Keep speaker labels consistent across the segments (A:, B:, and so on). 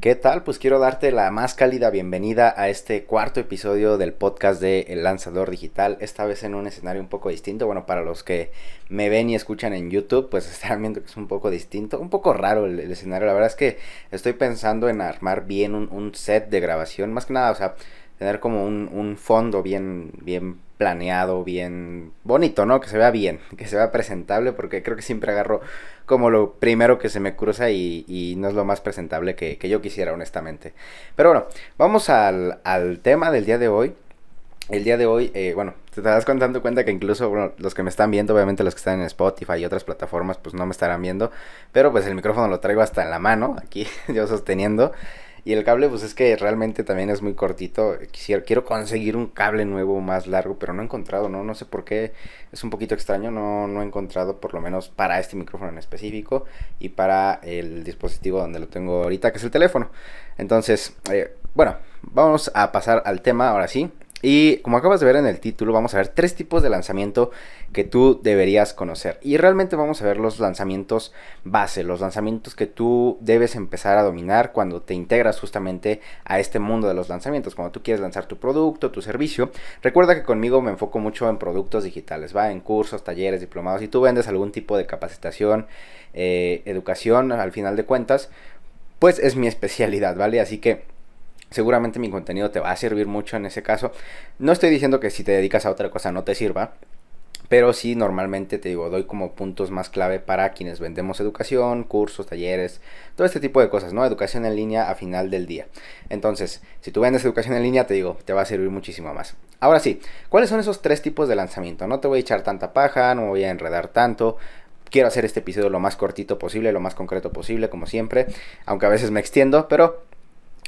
A: ¿Qué tal? Pues quiero darte la más cálida bienvenida a este cuarto episodio del podcast de El Lanzador Digital, esta vez en un escenario un poco distinto. Bueno, para los que me ven y escuchan en YouTube, pues estarán viendo que es un poco distinto, un poco raro el, escenario. La verdad es que estoy pensando en armar bien un, set de grabación, más que nada, o sea, tener como un, un fondo bien, bien planeado, bien bonito, ¿no? Que se vea bien, que se vea presentable, porque creo que siempre agarro como lo primero que se me cruza y, no es lo más presentable que, yo quisiera, honestamente. Pero bueno, vamos al, tema del día de hoy. El día de hoy, eh, bueno, te das dando cuenta que incluso los que me están viendo, obviamente los que están en Spotify y otras plataformas, pues no me estarán viendo, pero pues el micrófono lo traigo hasta en la mano, aquí yo sosteniendo. Y el cable, pues es que realmente también es muy cortito. Quiero conseguir un cable nuevo más largo, pero no he encontrado, ¿no? No sé por qué. Es un poquito extraño. No, no he encontrado, por lo menos para este micrófono en específico y para el dispositivo donde lo tengo ahorita, que es el teléfono. Entonces, eh, bueno, vamos a pasar al tema ahora sí. Y como acabas de ver en el título, vamos a ver tres tipos de lanzamiento que tú deberías conocer. Y realmente vamos a ver los lanzamientos base, los lanzamientos que tú debes empezar a dominar cuando te integras justamente a este mundo de los lanzamientos. Cuando tú quieres lanzar tu producto, tu servicio. Recuerda que conmigo me enfoco mucho en productos digitales, va en cursos, talleres, diplomados. Si tú vendes algún tipo de capacitación, eh, educación, al final de cuentas, pues es mi especialidad, ¿vale? Así que seguramente mi contenido te va a servir mucho en ese caso. No estoy diciendo que si te dedicas a otra cosa no te sirva, pero sí normalmente te digo, doy como puntos más clave para quienes vendemos educación, cursos, talleres, todo este tipo de cosas, ¿no? Educación en línea a final del día. Entonces, si tú vendes educación en línea, te digo, te va a servir muchísimo más. Ahora sí, ¿cuáles son esos tres tipos de lanzamiento? No te voy a echar tanta paja, no voy a enredar tanto. Quiero hacer este episodio lo más cortito posible, lo más concreto posible, como siempre, aunque a veces me extiendo, pero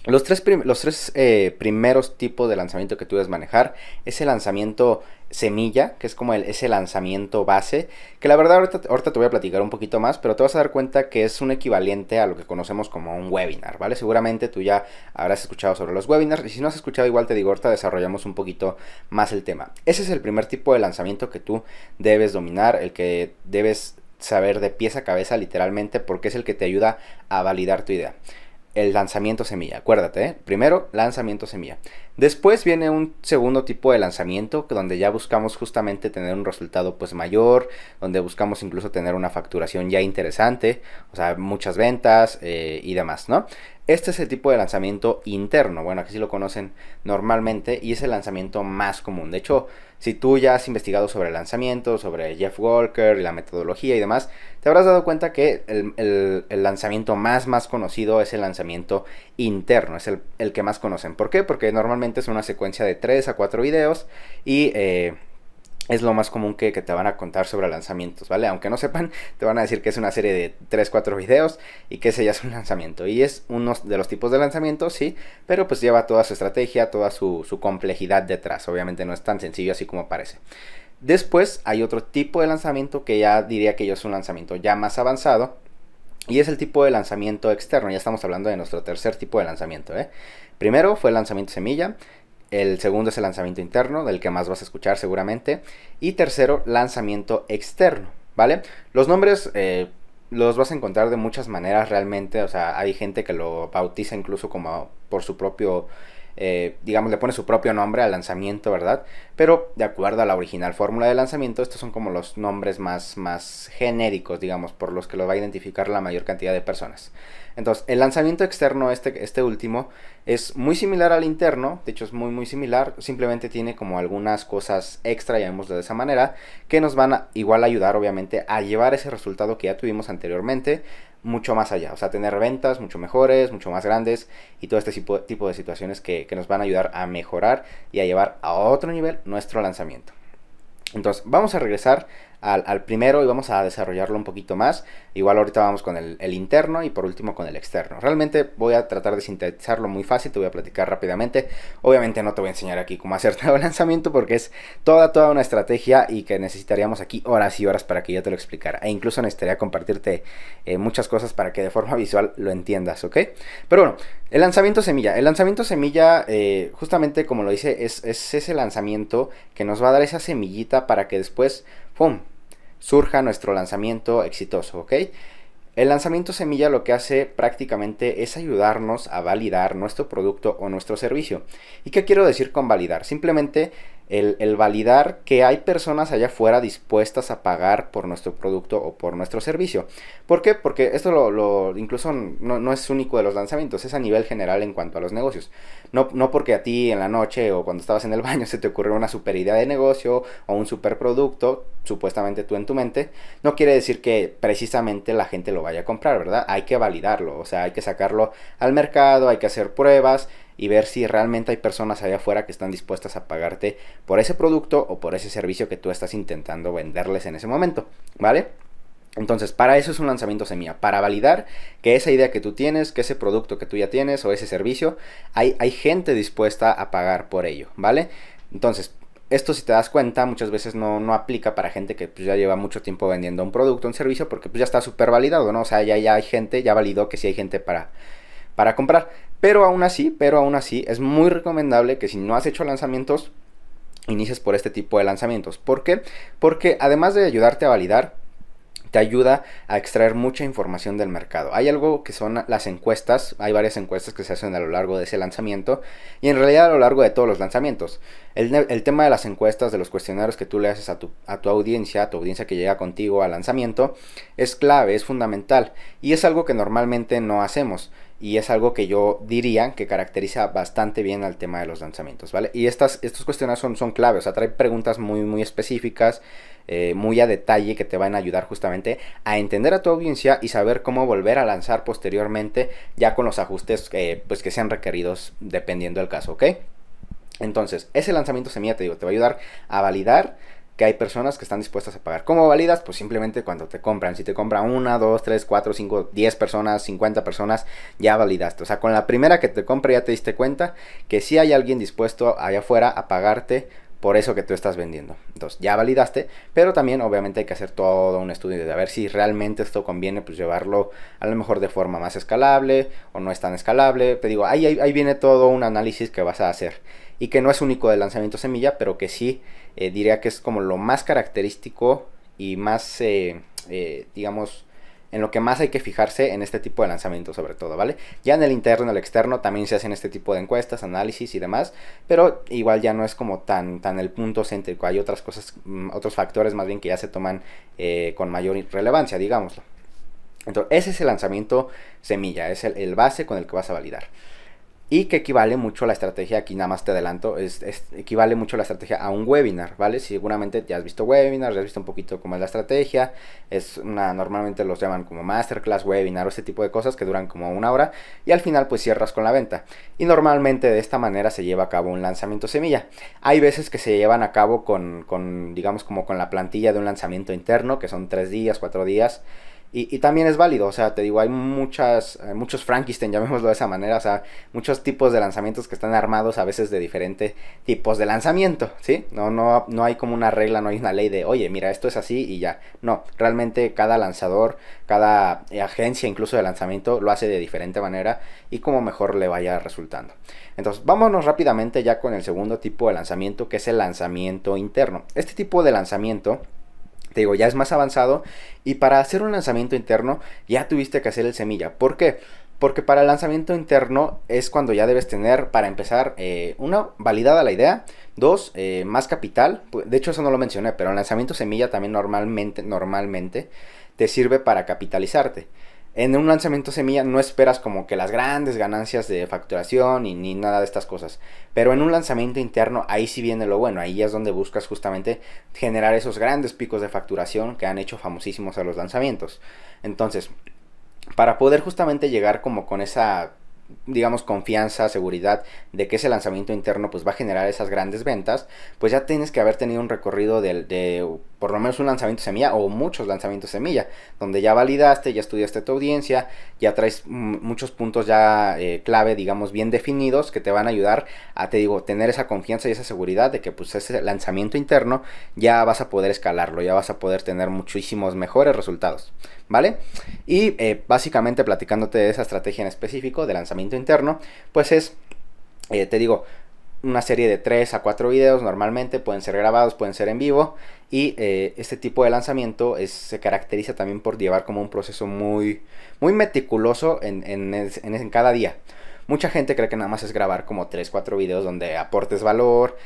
A: los tres, los tres eh, primeros tipos de lanzamiento que tú debes manejar es el lanzamiento semilla, que es como el, ese lanzamiento base, que la verdad ahorita, ahorita, te voy a platicar un poquito más, pero te vas a dar cuenta que es un equivalente a lo que conocemos como un webinar, ¿vale? Seguramente tú ya habrás escuchado sobre los webinars y si no has escuchado igual te digo, ahorita desarrollamos un poquito más el tema. Ese es el primer tipo de lanzamiento que tú debes dominar, el que debes saber de pieza a cabeza literalmente porque es el que te ayuda a validar tu idea el lanzamiento semilla. Acuérdate, ¿eh? primero lanzamiento semilla. Después viene un segundo tipo de lanzamiento donde ya buscamos justamente tener un resultado pues mayor, donde buscamos incluso tener una facturación ya interesante, o sea, muchas ventas eh, y demás, ¿no? Este es el tipo de lanzamiento interno, bueno, aquí sí lo conocen normalmente y es el lanzamiento más común. De hecho, si tú ya has investigado sobre el lanzamiento, sobre Jeff Walker y la metodología y demás, te habrás dado cuenta que el, lanzamiento más, más conocido es el lanzamiento interno, es el, que más conocen. ¿Por qué? Porque normalmente es una secuencia de 3 a 4 videos y... Eh, es lo más común que, te van a contar sobre lanzamientos, ¿vale? Aunque no sepan, te van a decir que es una serie de 3, 4 videos y que ese ya es un lanzamiento. Y es uno de los tipos de lanzamientos, sí, pero pues lleva toda su estrategia, toda su, su complejidad detrás. Obviamente no es tan sencillo así como parece. Después hay otro tipo de lanzamiento que ya diría que yo es un lanzamiento ya más avanzado. Y es el tipo de lanzamiento externo. Ya estamos hablando de nuestro tercer tipo de lanzamiento. ¿eh? Primero fue el lanzamiento semilla. El segundo es el lanzamiento interno, del que más vas a escuchar seguramente. Y tercero, lanzamiento externo, ¿vale? Los nombres eh, los vas a encontrar de muchas maneras realmente. O sea, hay gente que lo bautiza incluso como por su propio eh, digamos, le pone su propio nombre al lanzamiento, ¿verdad? Pero de acuerdo a la original fórmula de lanzamiento, estos son como los nombres más, más genéricos, digamos, por los que lo va a identificar la mayor cantidad de personas. Entonces, el lanzamiento externo, este, este último, es muy similar al interno, de hecho es muy muy similar, simplemente tiene como algunas cosas extra, llamémoslo de esa manera, que nos van a igual ayudar obviamente a llevar ese resultado que ya tuvimos anteriormente, mucho más allá, o sea, tener ventas mucho mejores, mucho más grandes y todo este tipo, de situaciones que, que nos van a ayudar a mejorar y a llevar a otro nivel nuestro lanzamiento. Entonces, vamos a regresar al, primero y vamos a desarrollarlo un poquito más. Igual ahorita vamos con el, interno y por último con el externo. Realmente voy a tratar de sintetizarlo muy fácil, te voy a platicar rápidamente. Obviamente no te voy a enseñar aquí cómo hacer todo el lanzamiento porque es toda, toda una estrategia y que necesitaríamos aquí horas y horas para que yo te lo explicara. E incluso necesitaría compartirte eh, muchas cosas para que de forma visual lo entiendas, ¿ok? Pero bueno, el lanzamiento semilla. El lanzamiento semilla, eh, justamente como lo dice, es, es ese lanzamiento que nos va a dar esa semillita para que después ¡pum! Surja nuestro lanzamiento exitoso, ¿ok? El lanzamiento semilla lo que hace prácticamente es ayudarnos a validar nuestro producto o nuestro servicio. ¿Y qué quiero decir con validar? Simplemente el, validar que hay personas allá afuera dispuestas a pagar por nuestro producto o por nuestro servicio. ¿Por qué? Porque esto lo, incluso no, es único de los lanzamientos, es a nivel general en cuanto a los negocios. No, no porque a ti en la noche o cuando estabas en el baño se te ocurrió una super idea de negocio o un super producto, supuestamente tú en tu mente, no quiere decir que precisamente la gente lo vaya a comprar, ¿verdad? Hay que validarlo, o sea, hay que sacarlo al mercado, hay que hacer pruebas y ver si realmente hay personas allá afuera que están dispuestas a pagarte por ese producto o por ese servicio que tú estás intentando venderles en ese momento, ¿vale? Entonces, para eso es un lanzamiento semilla, para validar que esa idea que tú tienes, que ese producto que tú ya tienes o ese servicio, hay, hay gente dispuesta a pagar por ello, ¿vale? Entonces, esto si te das cuenta muchas veces no, no aplica para gente que pues, ya lleva mucho tiempo vendiendo un producto, un servicio, porque pues, ya está súper validado, ¿no? O sea, ya, ya hay gente, ya validó que sí hay gente para, para comprar. Pero aún así, pero aún así, es muy recomendable que si no has hecho lanzamientos, inicies por este tipo de lanzamientos. ¿Por qué? Porque además de ayudarte a validar, te ayuda a extraer mucha información del mercado. Hay algo que son las encuestas, hay varias encuestas que se hacen a lo largo de ese lanzamiento y en realidad a lo largo de todos los lanzamientos. El, tema de las encuestas, de los cuestionarios que tú le haces a tu, a tu audiencia, a tu audiencia que llega contigo al lanzamiento, es clave, es fundamental y es algo que normalmente no hacemos y es algo que yo diría que caracteriza bastante bien al tema de los lanzamientos, ¿vale? Y estas, estos son, son claves, o sea, trae preguntas muy, muy específicas, eh, muy a detalle que te van a ayudar justamente a entender a tu audiencia y saber cómo volver a lanzar posteriormente ya con los ajustes pues que sean requeridos dependiendo del caso, ¿ok? Entonces, ese lanzamiento semilla te digo, te va a ayudar a validar que hay personas que están dispuestas a pagar. ¿Cómo validas? Pues simplemente cuando te compran. Si te compran una, dos, tres, cuatro, cinco, diez personas, 50 personas, ya validaste. O sea, con la primera que te compre ya te diste cuenta que sí hay alguien dispuesto allá afuera a pagarte por eso que tú estás vendiendo. Entonces, ya validaste, pero también obviamente hay que hacer todo un estudio de ver si realmente esto conviene, pues llevarlo a lo mejor de forma más escalable o no es tan escalable. Te digo, ahí, ahí, viene todo un análisis que vas a hacer y que no es único del lanzamiento semilla, pero que sí eh, diría que es como lo más característico y más, eh, eh, digamos, en lo que más hay que fijarse en este tipo de lanzamiento sobre todo, ¿vale? Ya en el interno, en el externo también se hacen este tipo de encuestas, análisis y demás, pero igual ya no es como tan, tan el punto céntrico, hay otras cosas, mm, otros factores más bien que ya se toman con mayor relevancia, digámoslo. Entonces, ese es el lanzamiento semilla, es el base con el que vas a validar y que equivale mucho a la estrategia, aquí nada más te adelanto, es, equivale mucho a la estrategia a un webinar, ¿vale? Seguramente ya has visto webinars, ya has visto un poquito cómo es la estrategia, es una, normalmente los llaman como masterclass, webinar o ese tipo de cosas que duran como una hora y al final pues cierras con la venta. Y normalmente de esta manera se lleva a cabo un lanzamiento semilla. Hay veces que se llevan a cabo con, con digamos como con la plantilla de un lanzamiento interno, que son tres días, cuatro días, y, también es válido, o sea, te digo, hay muchas, eh, muchos Frankenstein, llamémoslo de esa manera, o sea, muchos tipos de lanzamientos que están armados a veces de diferentes tipos de lanzamiento, ¿sí? No, no, no hay como una regla, no hay una ley de, oye, mira, esto es así y ya. No, realmente cada lanzador, cada agencia incluso de lanzamiento lo hace de diferente manera y como mejor le vaya resultando. Entonces, vámonos rápidamente ya con el segundo tipo de lanzamiento, que es el lanzamiento interno. Este tipo de lanzamiento te digo, ya es más avanzado y para hacer un lanzamiento interno ya tuviste que hacer el semilla. ¿Por qué? Porque para el lanzamiento interno es cuando ya debes tener, para empezar, eh, una, validada la idea, dos, eh, más capital. De hecho, eso no lo mencioné, pero el lanzamiento semilla también normalmente, normalmente te sirve para capitalizarte. En un lanzamiento semilla no esperas como que las grandes ganancias de facturación y ni nada de estas cosas. Pero en un lanzamiento interno ahí sí viene lo bueno. Ahí es donde buscas justamente generar esos grandes picos de facturación que han hecho famosísimos a los lanzamientos. Entonces, para poder justamente llegar como con esa digamos, confianza, seguridad de que ese lanzamiento interno pues va a generar esas grandes ventas, pues ya tienes que haber tenido un recorrido de, de por lo menos un lanzamiento semilla o muchos lanzamientos semilla, donde ya validaste, ya estudiaste tu audiencia, ya traes muchos puntos ya eh, clave, digamos, bien definidos que te van a ayudar a, te digo, tener esa confianza y esa seguridad de que pues ese lanzamiento interno ya vas a poder escalarlo, ya vas a poder tener muchísimos mejores resultados, ¿vale? Y eh, básicamente platicándote de esa estrategia en específico de lanzamiento interno, pues es, eh, te digo, una serie de 3 a 4 videos normalmente, pueden ser grabados, pueden ser en vivo y eh, este tipo de lanzamiento se caracteriza también por llevar como un proceso muy, muy meticuloso en, en, en, cada día. Mucha gente cree que nada más es grabar como 3, 4 videos donde aportes valor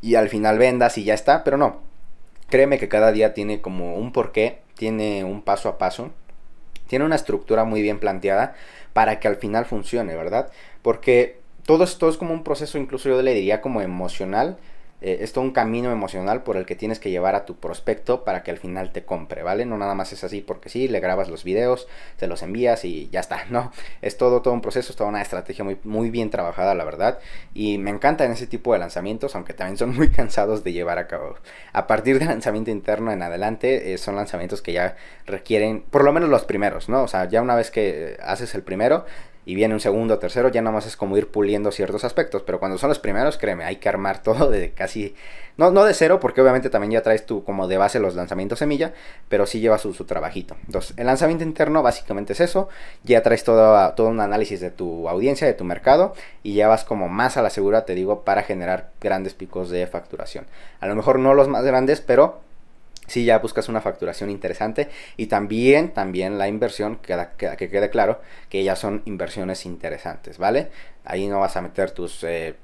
A: y al final vendas y ya está, pero no. Créeme que cada día tiene como un porqué, tiene un paso a paso, tiene una estructura muy bien planteada para que al final funcione, ¿verdad? Porque todo esto es como un proceso, incluso yo le diría como emocional. Eh, es todo un camino emocional por el que tienes que llevar a tu prospecto para que al final te compre, ¿vale? No nada más es así porque sí, le grabas los videos, se los envías y ya está, ¿no? Es todo, todo un proceso, es toda una estrategia muy, muy bien trabajada, la verdad. Y me encantan ese tipo de lanzamientos, aunque también son muy cansados de llevar a cabo. A partir del lanzamiento interno en adelante, eh, son lanzamientos que ya requieren, por lo menos los primeros, ¿no? O sea, ya una vez que haces el primero, y viene un segundo tercero, ya nada más es como ir puliendo ciertos aspectos. Pero cuando son los primeros, créeme, hay que armar todo de casi. No, no de cero, porque obviamente también ya traes tú como de base los lanzamientos semilla, pero sí lleva su, su trabajito. Entonces, el lanzamiento interno básicamente es eso. Ya traes todo, todo un análisis de tu audiencia, de tu mercado, y ya vas como más a la segura, te digo, para generar grandes picos de facturación. A lo mejor no los más grandes, pero si ya buscas una facturación interesante y también, también la inversión, que, que, quede claro que ya son inversiones interesantes, ¿vale? Ahí no vas a meter tus eh,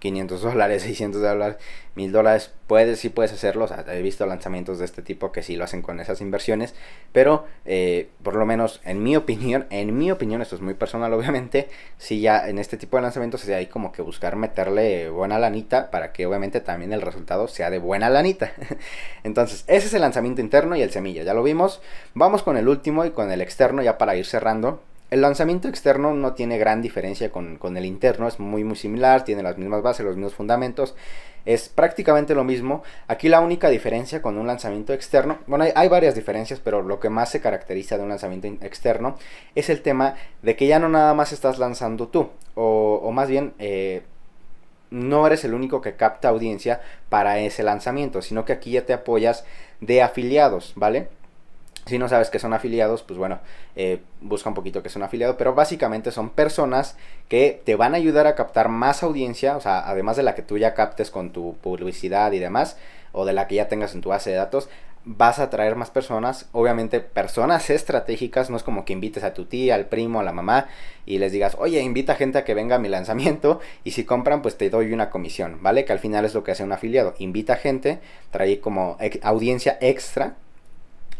A: 500 dólares, 600 dólares, 1000 dólares, puedes, sí puedes hacerlo, he visto lanzamientos de este tipo que sí lo hacen con esas inversiones, pero eh, por lo menos en mi opinión, en mi opinión, esto es muy personal obviamente, si ya en este tipo de lanzamientos hay como que buscar meterle buena lanita para que obviamente también el resultado sea de buena lanita. Entonces, ese es el lanzamiento interno y el semilla, ya lo vimos, vamos con el último y con el externo ya para ir cerrando. El lanzamiento externo no tiene gran diferencia con, el interno, es muy muy similar, tiene las mismas bases, los mismos fundamentos, es prácticamente lo mismo. Aquí la única diferencia con un lanzamiento externo, bueno, hay, varias diferencias, pero lo que más se caracteriza de un lanzamiento externo es el tema de que ya no nada más estás lanzando tú, o, más bien... Eh, no eres el único que capta audiencia para ese lanzamiento, sino que aquí ya te apoyas de afiliados, ¿vale? Si no sabes que son afiliados, pues bueno, eh, busca un poquito que son afiliados, pero básicamente son personas que te van a ayudar a captar más audiencia, o sea, además de la que tú ya captes con tu publicidad y demás, o de la que ya tengas en tu base de datos, vas a atraer más personas, obviamente personas estratégicas, no es como que invites a tu tía, al primo, a la mamá y les digas, oye, invita gente a que venga a mi lanzamiento y si compran pues te doy una comisión, ¿vale? Que al final es lo que hace un afiliado, invita gente, trae como audiencia extra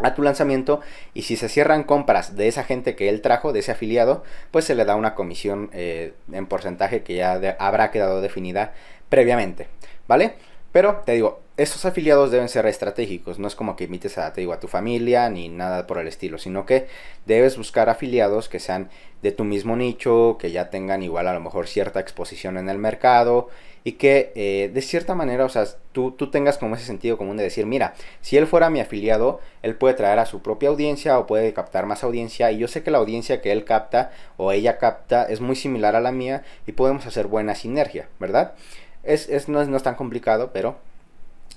A: a tu lanzamiento y si se cierran compras de esa gente que él trajo, de ese afiliado, pues se le da una comisión eh, en porcentaje que ya habrá quedado definida previamente, ¿vale? Pero te digo, estos afiliados deben ser estratégicos, no es como que invites a, te digo, a tu familia ni nada por el estilo, sino que debes buscar afiliados que sean de tu mismo nicho, que ya tengan igual a lo mejor cierta exposición en el mercado y que eh, de cierta manera, o sea, tú, tú tengas como ese sentido común de decir, mira, si él fuera mi afiliado, él puede traer a su propia audiencia o puede captar más audiencia y yo sé que la audiencia que él capta o ella capta es muy similar a la mía y podemos hacer buena sinergia, ¿verdad? Es, no, es, no es tan complicado, pero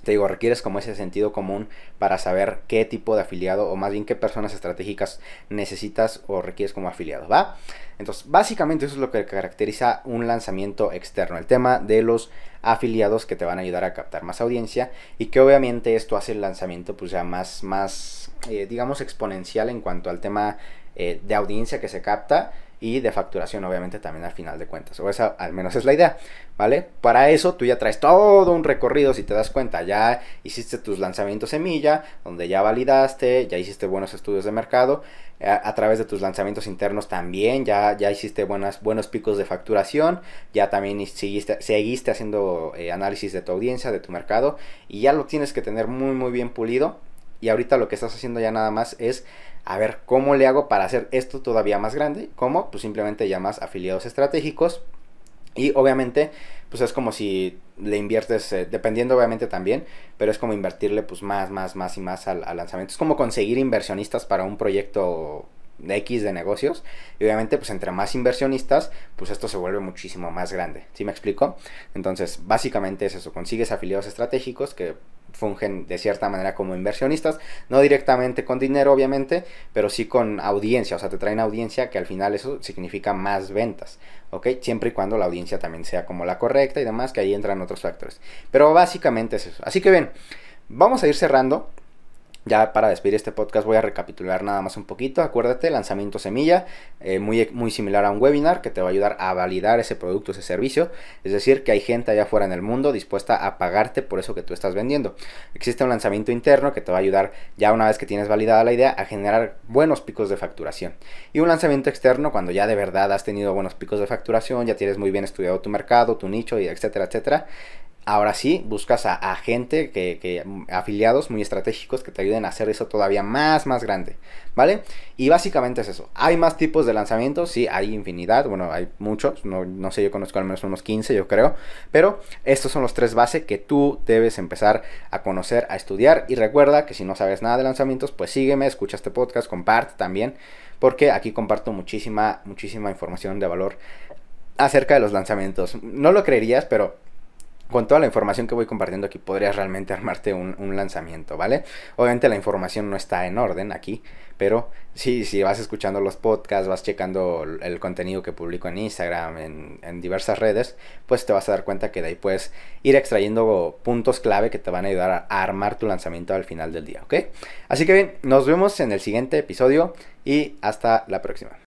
A: te digo, requieres como ese sentido común para saber qué tipo de afiliado o más bien qué personas estratégicas necesitas o requieres como afiliado, ¿va? Entonces, básicamente eso es lo que caracteriza un lanzamiento externo, el tema de los afiliados que te van a ayudar a captar más audiencia y que obviamente esto hace el lanzamiento pues ya más, más eh, digamos, exponencial en cuanto al tema eh, de audiencia que se capta y de facturación obviamente también al final de cuentas. O esa al menos es la idea, ¿vale? Para eso tú ya traes todo un recorrido, si te das cuenta, ya hiciste tus lanzamientos semilla, donde ya validaste, ya hiciste buenos estudios de mercado, a, través de tus lanzamientos internos también, ya, ya hiciste buenos picos de facturación, ya también seguiste, seguiste haciendo eh, análisis de tu audiencia, de tu mercado, y ya lo tienes que tener muy muy bien pulido. Y ahorita lo que estás haciendo ya nada más es a ver cómo le hago para hacer esto todavía más grande. ¿Cómo? Pues simplemente llamas afiliados estratégicos. Y obviamente, pues es como si le inviertes, eh, dependiendo obviamente también, pero es como invertirle pues más, más, más y más al, lanzamiento. Es como conseguir inversionistas para un proyecto X de negocios. Y obviamente, pues entre más inversionistas, pues esto se vuelve muchísimo más grande. ¿Sí me explico? Entonces, básicamente es eso. Consigues afiliados estratégicos que fungen de cierta manera como inversionistas, no directamente con dinero obviamente, pero sí con audiencia, o sea, te traen audiencia que al final eso significa más ventas, ¿ok? Siempre y cuando la audiencia también sea como la correcta y demás, que ahí entran otros factores. Pero básicamente es eso. Así que ven, vamos a ir cerrando ya para despedir este podcast voy a recapitular nada más un poquito. Acuérdate, lanzamiento semilla, eh, muy, muy similar a un webinar que te va a ayudar a validar ese producto, ese servicio. Es decir, que hay gente allá afuera en el mundo dispuesta a pagarte por eso que tú estás vendiendo. Existe un lanzamiento interno que te va a ayudar ya una vez que tienes validada la idea a generar buenos picos de facturación. Y un lanzamiento externo cuando ya de verdad has tenido buenos picos de facturación, ya tienes muy bien estudiado tu mercado, tu nicho, y etcétera, etcétera Ahora sí, buscas a, gente, que, afiliados muy estratégicos que te ayuden a hacer eso todavía más, más grande, ¿vale? Y básicamente es eso. ¿Hay más tipos de lanzamientos? Sí, hay infinidad, bueno, hay muchos, no, no sé, yo conozco al menos unos 15, yo creo, pero estos son los tres bases que tú debes empezar a conocer, a estudiar y recuerda que si no sabes nada de lanzamientos, pues sígueme, escucha este podcast, comparte también, porque aquí comparto muchísima, muchísima información de valor acerca de los lanzamientos. No lo creerías, pero con toda la información que voy compartiendo aquí podrías realmente armarte un, lanzamiento, ¿vale? Obviamente la información no está en orden aquí, pero sí, si vas escuchando los podcasts, vas checando el contenido que publico en Instagram, en, diversas redes, pues te vas a dar cuenta que de ahí puedes ir extrayendo puntos clave que te van a ayudar a armar tu lanzamiento al final del día, ¿ok? Así que bien, nos vemos en el siguiente episodio y hasta la próxima.